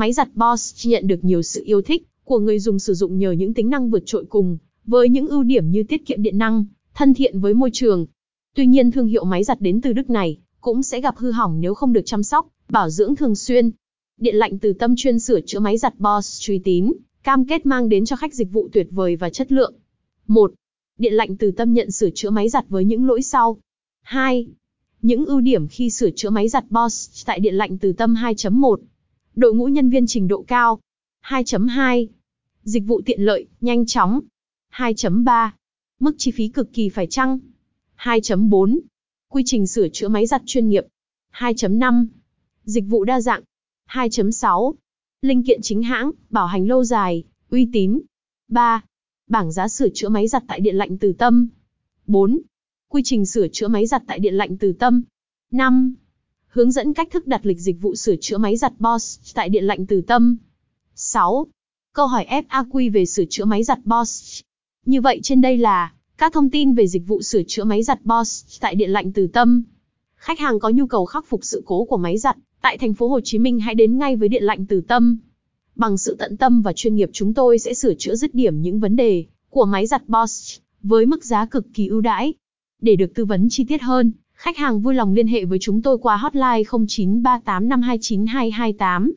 Máy giặt Bosch nhận được nhiều sự yêu thích của người dùng sử dụng nhờ những tính năng vượt trội cùng, với những ưu điểm như tiết kiệm điện năng, thân thiện với môi trường. Tuy nhiên thương hiệu máy giặt đến từ Đức này cũng sẽ gặp hư hỏng nếu không được chăm sóc, bảo dưỡng thường xuyên. Điện lạnh từ tâm chuyên sửa chữa máy giặt Bosch uy tín, cam kết mang đến cho khách dịch vụ tuyệt vời và chất lượng. 1. Điện lạnh từ tâm nhận sửa chữa máy giặt với những lỗi sau. 2. Những ưu điểm khi sửa chữa máy giặt Bosch tại điện lạnh từ tâm 2.1. Đội ngũ nhân viên trình độ cao. 2.2. Dịch vụ tiện lợi, nhanh chóng. 2.3. Mức chi phí cực kỳ phải chăng. 2.4. Quy trình sửa chữa máy giặt chuyên nghiệp. 2.5. Dịch vụ đa dạng. 2.6. Linh kiện chính hãng, bảo hành lâu dài, uy tín. 3. Bảng giá sửa chữa máy giặt tại điện lạnh từ tâm. 4. Quy trình sửa chữa máy giặt tại điện lạnh từ tâm. 5. Hướng dẫn cách thức đặt lịch dịch vụ sửa chữa máy giặt Bosch tại điện lạnh từ tâm. 6. Câu hỏi FAQ về sửa chữa máy giặt Bosch. Như vậy trên đây là các thông tin về dịch vụ sửa chữa máy giặt Bosch tại điện lạnh từ tâm. Khách hàng có nhu cầu khắc phục sự cố của máy giặt tại thành phố Hồ Chí Minh hãy đến ngay với điện lạnh từ tâm. Bằng sự tận tâm và chuyên nghiệp chúng tôi sẽ sửa chữa dứt điểm những vấn đề của máy giặt Bosch với mức giá cực kỳ ưu đãi. Để được tư vấn chi tiết hơn, khách hàng vui lòng liên hệ với chúng tôi qua hotline 0938529228.